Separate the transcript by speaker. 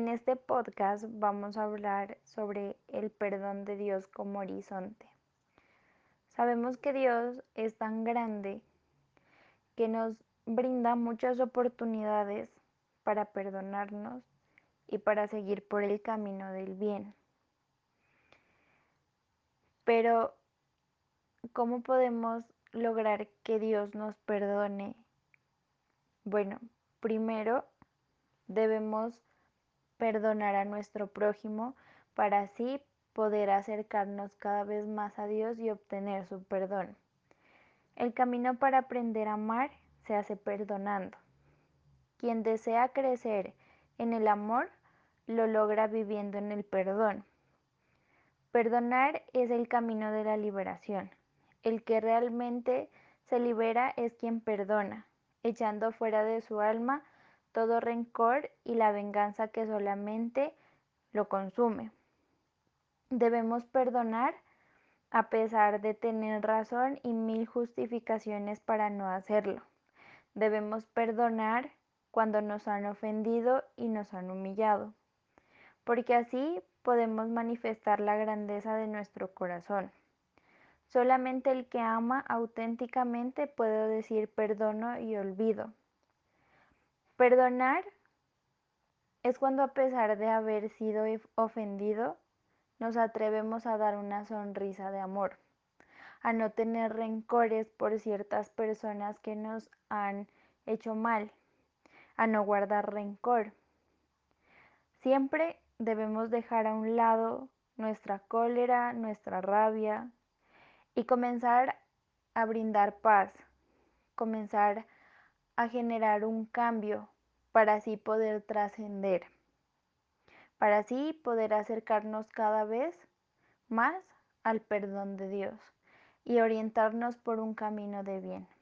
Speaker 1: En este podcast vamos a hablar sobre el perdón de Dios como horizonte. Sabemos que Dios es tan grande que nos brinda muchas oportunidades para perdonarnos y para seguir por el camino del bien. Pero, ¿cómo podemos lograr que Dios nos perdone? Bueno, primero debemos perdonar a nuestro prójimo para así poder acercarnos cada vez más a Dios y obtener su perdón. El camino para aprender a amar se hace perdonando. Quien desea crecer en el amor lo logra viviendo en el perdón. Perdonar es el camino de la liberación. El que realmente se libera es quien perdona, echando fuera de su alma todo rencor y la venganza que solamente lo consume. Debemos perdonar a pesar de tener razón y mil justificaciones para no hacerlo. Debemos perdonar cuando nos han ofendido y nos han humillado, porque así podemos manifestar la grandeza de nuestro corazón. Solamente el que ama auténticamente puede decir perdono y olvido. Perdonar es cuando a pesar de haber sido ofendido, nos atrevemos a dar una sonrisa de amor, a no tener rencores por ciertas personas que nos han hecho mal, a no guardar rencor. Siempre debemos dejar a un lado nuestra cólera, nuestra rabia y comenzar a brindar paz, comenzar a generar un cambio para así poder trascender, para así poder acercarnos cada vez más al perdón de Dios y orientarnos por un camino de bien.